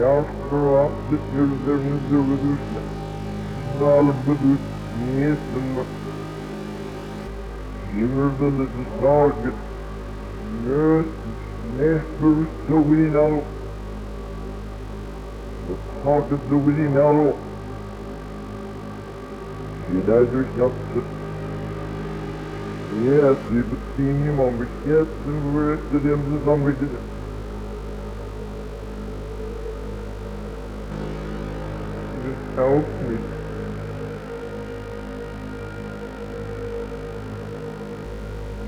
Yastığa üzerinize ödürse, sağlıklıdır, niyetin var. Yürüdünüz dargın, nöt, nehbür sövinin alo. Sakın sövinin alo. Gülerdir yaptı. Yes, we between him on the yes, and we're at the end of the help me.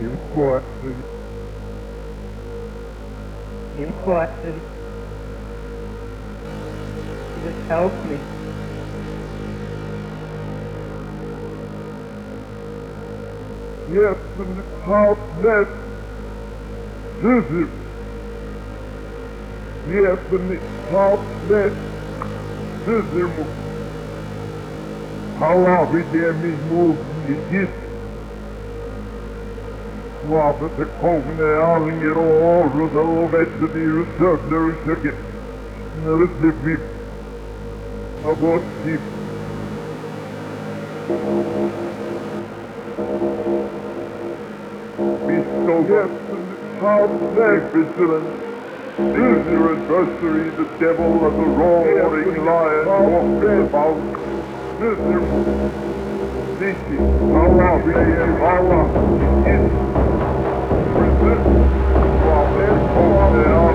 Important. important. Just help me. Yes, and help that. Visit. Yes, and help that. Visit. Allah bir mesmo diz. Skapet är kommande anger och avråd och vätter ner och sönder och söker. När det blir abort sitt. Yes, and how magnificent is your adversary, the devil of the roaring lion walking about. Miserable. Seeking Allah, and Allah they're calling